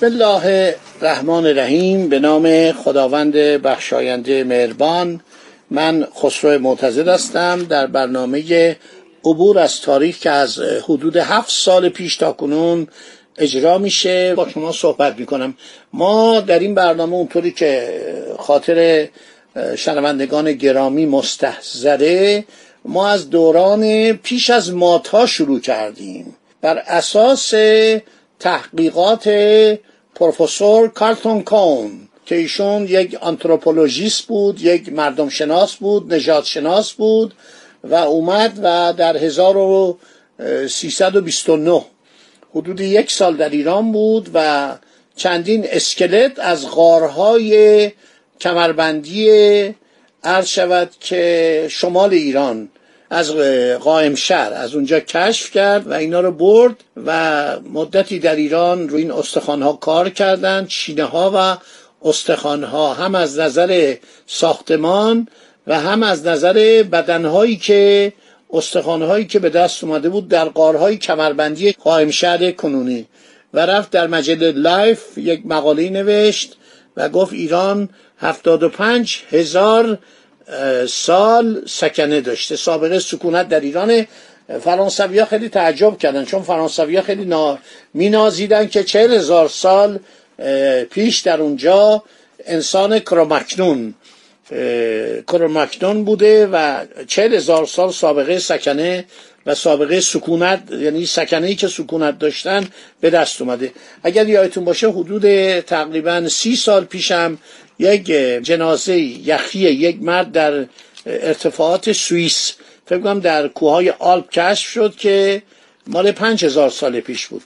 بسم الله الرحمن الرحیم. به نام خداوند بخشاینده مهربان. من خسرو معتزد هستم. در برنامه عبور از تاریخ که از حدود هفت سال پیش تا کنون اجرا میشه با شما صحبت می‌کنم. ما در این برنامه اونطوری که خاطر شنوندگان گرامی مستحضره ما از دوران پیش از ماتها شروع کردیم. بر اساس تحقیقات پروفسور کارتون کون که ایشون یک آنتروپولوژیست بود یک مردم شناس بود نجات شناس بود و اومد و در 1329 حدود یک سال در ایران بود و چندین اسکلت از غارهای کمربندی عرض شود که شمال ایران از قائم شهر. از اونجا کشف کرد و اینا رو برد و مدتی در ایران روی این استخوانها کار کردند چینه ها و استخوانها هم از نظر ساختمان و هم از نظر بدنهایی که استخوانهایی که به دست اومده بود در غارهای کمربندی قائم شهر کنونی. و رفت در مجله لایف یک مقاله نوشت و گفت ایران هفتاد و پنج هزار سال سکنه داشته. سابقه سکونت در ایران فرانسوی ها خیلی تعجب کردن چون فرانسوی ها خیلی نا... مینازیدن که چهل هزار سال پیش در اونجا انسان کرومکنون کرومکنون بوده و چهل هزار سال سابقه سکنه و سابقه سکونت یعنی سکنه ای که سکونت داشتن به دست اومده. اگر یادتون باشه حدود تقریبا سی سال پیشم یک جنازه یخی یک مرد در ارتفاعات سوئیس فکر کنم در کوههای آلپ کشف شد که مال پنج هزار سال پیش بود.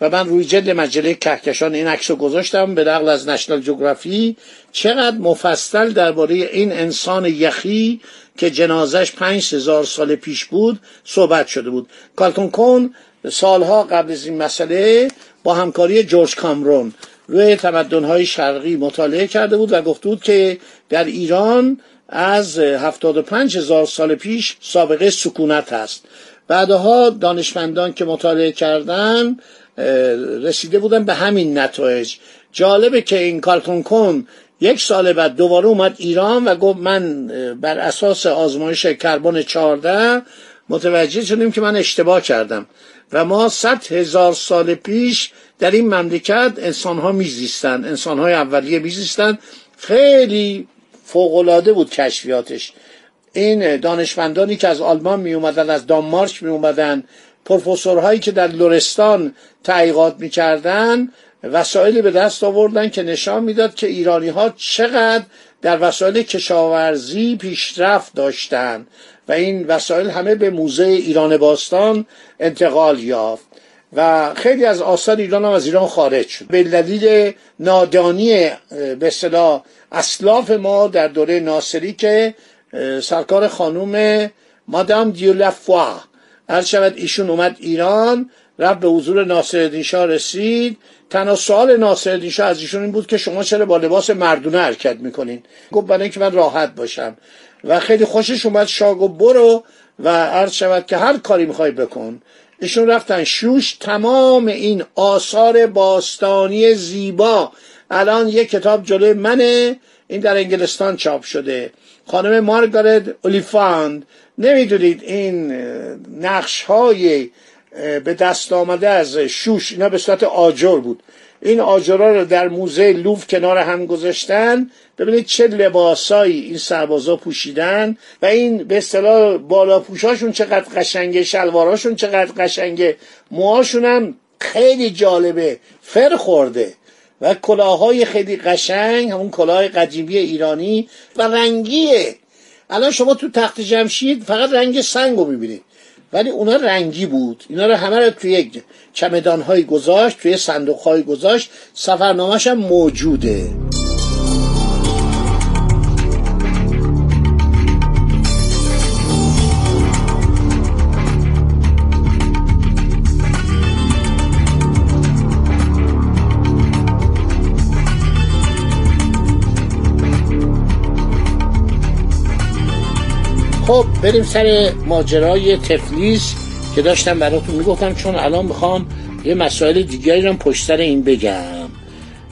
و من روی جلد مجله کهکشان این عکس گذاشتم به نقل از نشنال جغرافی چقدر مفصل درباره این انسان یخی که جنازش پنج هزار سال پیش بود صحبت شده بود. کالتون کون سالها قبل از این مسئله با همکاری جورج کامرون روی تمدنهای شرقی مطالعه کرده بود و گفته بود که در ایران از هفتاد و پنج هزار سال پیش سابقه سکونت هست بعدها دانشمندان که مطالعه کردن رسیده بودن به همین نتایج. جالبه که این کارتون کن یک سال بعد دوباره اومد ایران و گفت من بر اساس آزمایش کربن 14 متوجه شدیم که من اشتباه کردم. و ما صد هزار سال پیش در این مملکت انسان ها میزیستن انسان های اولیه میزیستن. خیلی فوقلاده بود کشفیاتش. این دانشمندانی که از آلمان می اومدن از دانمارک می اومدن پروفسورهایی که در لورستان تحقیقات می‌کردن وسایلی به دست آوردن که نشان می‌داد که ایرانی ها چقدر در وسایل کشاورزی پیشرفت داشتند و این وسایل همه به موزه ایران باستان انتقال یافت. و خیلی از آثار ایران هم از ایران خارج شد. به دلیل نادانی به اصطلاح اسلاف ما در دوره ناصری که سرکار خانوم مادام دیولافوا هر شود ایشون اومد ایران رفت به حضور ناصرالدین شاه رسید. تنها سوال ناصرالدین شاه از ایشون این بود که شما چرا با لباس مردونه حرکت می‌کنین؟ گفت برای اینکه من راحت باشم. و خیلی خوشش اومد شاه برو و عرض شود که هر کاری می‌خوای بکن. ایشون رفتن شوش. تمام این آثار باستانی زیبا. الان یک کتاب جلوی منه. این در انگلستان چاپ شده. خانم مارگارت اولیفاند نمی‌دونید این نقش های به دست آمده از شوش اینا به صورت آجر بود. این آجرها رو در موزه لوف کنار هم گذاشتن. ببینید چه لباسایی این سربازا پوشیدن و این به اصطلاح بالا پوشاشون چقدر قشنگه شلواراشون چقدر قشنگه. موهاشون هم خیلی جالبه فر خورده و کلاهای خیلی قشنگ همون کلاه قدیمی ایرانی و رنگیه. الان شما تو تخت جمشید فقط رنگ سنگ رو می‌بینید. ولی اونا رنگی بود. اینا رو همه رو توی یک چمدان گذاشت توی صندوق های گذاشت. سفرنامهش هم موجوده. خب بریم سر ماجرای تفلیس که داشتم براتون می‌گفتم چون الان می‌خوام یه مسائل دیگری رو پشت سر این بگم.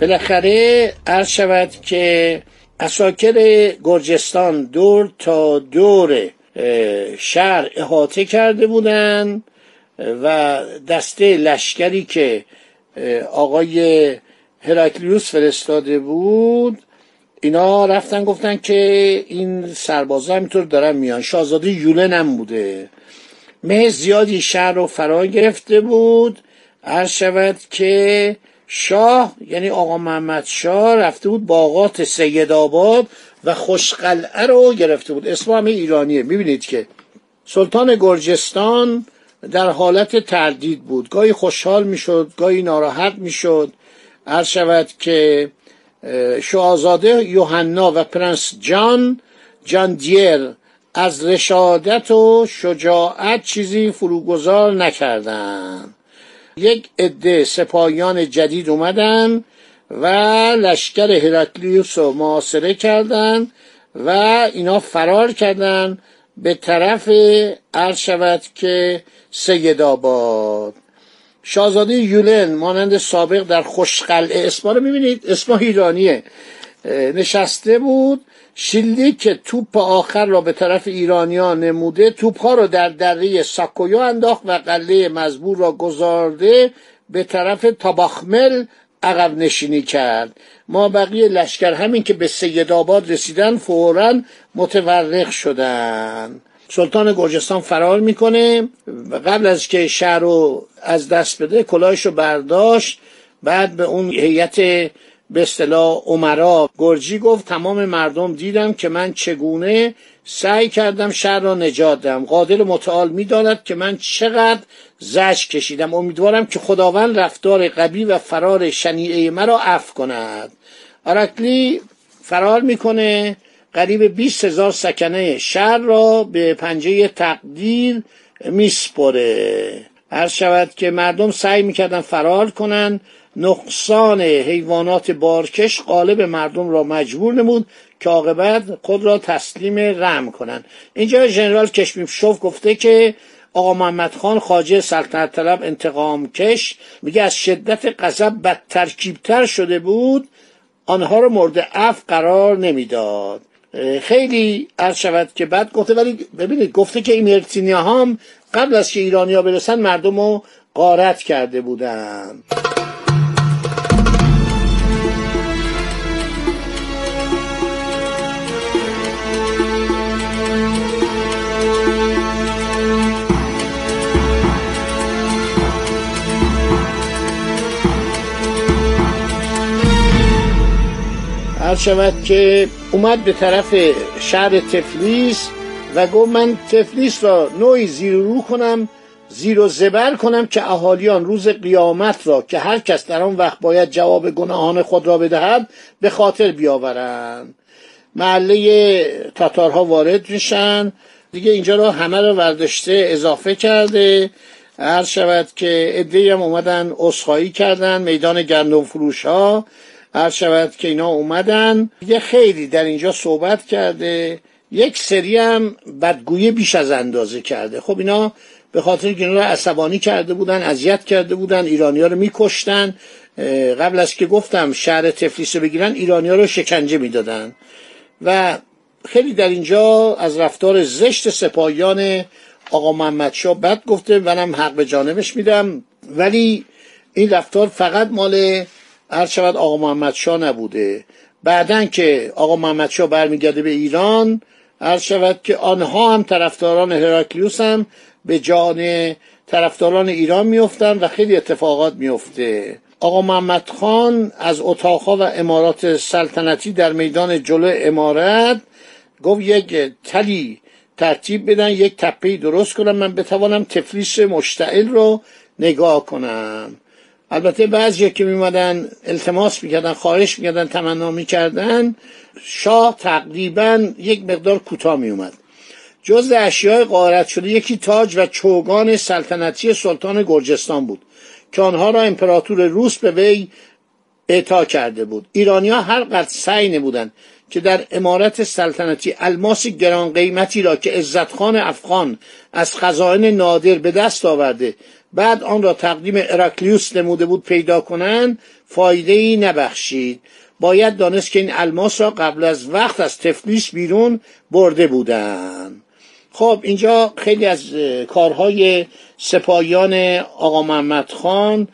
بالاخره عرض شود که اساکر گرجستان دور تا دور شهر احاطه کرده بودن و دسته لشکری که آقای هراکلیوس فرستاده بود اینا رفتن گفتن که این سربازا همینطور دارن میان. شاهزاده یولن هم بوده. مه زیادی شهر رو فرا گرفته بود. عرض شود که شاه یعنی آقا محمد شاه رفته بود باغات سید آباد و خوشقلعه رو گرفته بود. اسم همه ایرانیه. می‌بینید که سلطان گرجستان در حالت تردید بود. گاهی خوشحال می‌شد گاهی ناراحت می‌شد. عرض شود که شاهزاده یوحنا و پرنس جان جان دیر از رشادت و شجاعت چیزی فروگذار نکردند. یک عده سپاهیان جدید اومدن و لشکر هرکلیوس رو معاصره کردند و اینا فرار کردند به طرف عرض شود که سید آباد. شاهزاده یولن مانند سابق در خوشقلعه اسما رو می‌بینید اسما ایرانیه. نشسته بود شیلی که توپ آخر را به طرف ایرانیا نموده توپ ها رو در دره ساکویو انداخت و قله مزبور را گذارده به طرف تاباخمل عقب نشینی کرد. ما بقیه لشکر همین که به سید آباد رسیدن فورا متورق شدند سلطان گرجستان فرار می‌کنه قبل از که شهر رو از دست بده کلاهش رو برداشت. بعد به اون هیئت به اصطلاح عمرا گرجی گفت تمام مردم دیدم که من چگونه سعی کردم شهر را نجات دهم. قادر متعال می‌داند که من چقدر زج کشیدم. امیدوارم که خداوند رفتار قبی و فرار شنیعه مرا عفو کند. آرکلی فرار می‌کنه. قریب 20 هزار سکنه شهر را به پنجه تقدیر میسپره. هر شود که مردم سعی می‌کردن فرار کنن. نقصان حیوانات بارکش قالب مردم را مجبور نمود که عاقبت خود را تسلیم رم کنند اینجا ژنرال کشمیشوف گفته که آقا محمد خان خاجه سلطنت طلب انتقام کش. میگه از شدت غضب بدترکیبتر شده بود. آنها را مورد اف قرار نمی‌داد. خیلی عرض شود که بعد گفته ولی ببینید گفته که این هم قبل از که ایرانی ها برسن مردم رو قارت کرده بودن. عرض شود که اومد به طرف شهر تفلیس و گفت من تفلیس را نوعی زیر رو کنم زیر و زبر کنم که اهالیان روز قیامت را که هر کس در آن وقت باید جواب گناهان خود را بدهد به خاطر بیاورند. محله تاتارها وارد میشن. دیگه اینجا رو همه رو ورداشته اضافه کرده. عرض شود که ادهی هم اومدن اصخایی کردن میدان گندم فروش ها هر شود که اینا اومدن. یه خیلی در اینجا صحبت کرده. یک سری هم بدگویی بیش از اندازه کرده. خب اینا به خاطر که اینا رو عصبانی کرده بودن اذیت کرده بودن ایرانی ها رو میکشتن. قبل از که گفتم شهر تفلیس رو بگیرن ایرانی ها رو شکنجه می‌دادن. و خیلی در اینجا از رفتار زشت سپاهیان آقا محمد شاه بد گفته. منم حق به جانبش میدم. ولی این رفتار فقط مال عرض شود آقا محمد شاه نبوده. بعدن که آقا محمد شاه برمیگرده به ایران عرض شود که آنها هم طرفداران هراکلیوس هم به جان طرفداران ایران میفتن و خیلی اتفاقات میفته. آقا محمد خان از اتاقها و امارات سلطنتی در میدان جلو امارت گفت یک تلی ترتیب بدن یک تپه درست کنم من بتوانم تفلیس مشتعل رو نگاه کنم. البته بعضی که میمدن التماس می‌کردن خواهش می‌کردن تمنا می‌کردن شاه تقریبا یک مقدار کوتاه میومد جز اشیاء قارت شده یکی تاج و چوگان سلطنتی سلطان گرجستان بود که آنها را امپراتور روس به وی اعطا کرده بود. ایرانیا هر قدر سعی نمودند که در امارت سلطنتی الماس گران قیمتی را که عزتخان افغان از خزائن نادر به دست آورده بعد آن را تقدیم اراکلیوس نموده بود پیدا کنند فایده ای نبخشید. باید دانست که این الماس را قبل از وقت از تفلیس بیرون برده بودند خب اینجا خیلی از کارهای سپاهیان آقا محمد خان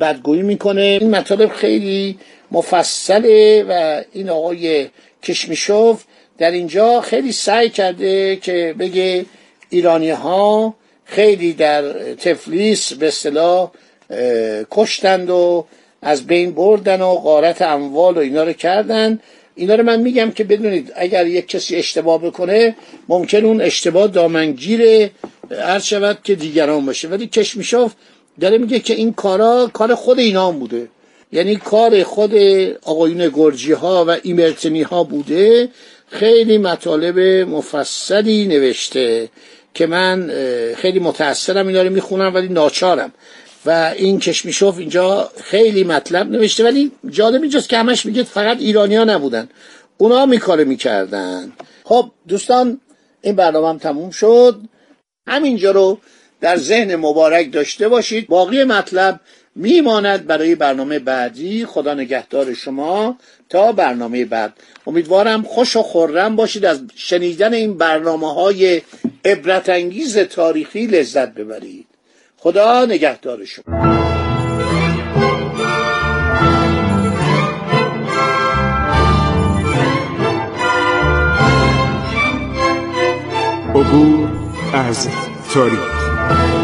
بدگویی می‌کنه. این مطالب خیلی مفصله و این آقای کشمیشوف در اینجا خیلی سعی کرده که بگه ایرانی ها خیلی در تفلیس به اصطلاح کشتند و از بین بردن و غارت اموال و اینا رو کردن. اینا رو من میگم که بدونید اگر یک کسی اشتباه بکنه ممکن اون اشتباه دامنگیر هر شود که دیگران باشه. ولی کشمیشوف داره میگه که این کارا کار خود اینا هم بوده. یعنی کار خود آقایون گرجی ها و ایمرتنی ها بوده. خیلی مطالب مفصلی نوشته. که من خیلی متاثرم اینا رو می‌خونم ولی ناچارم. و این کشمیشوف اینجا خیلی مطلب نوشته ولی جالب اینجاست که همش میگه فقط ایرانیا نبودن. اونا می کار می‌کردن. خب دوستان این برنامه هم تموم شد. همینجا رو در ذهن مبارک داشته باشید. باقی مطلب میماند برای برنامه بعدی. خدا نگهدار شما تا برنامه بعد. امیدوارم خوش و خورم باشید از شنیدن این برنامه های عبرت انگیز تاریخی لذت ببرید. خدا نگهدار شما. عبور از تاریخ.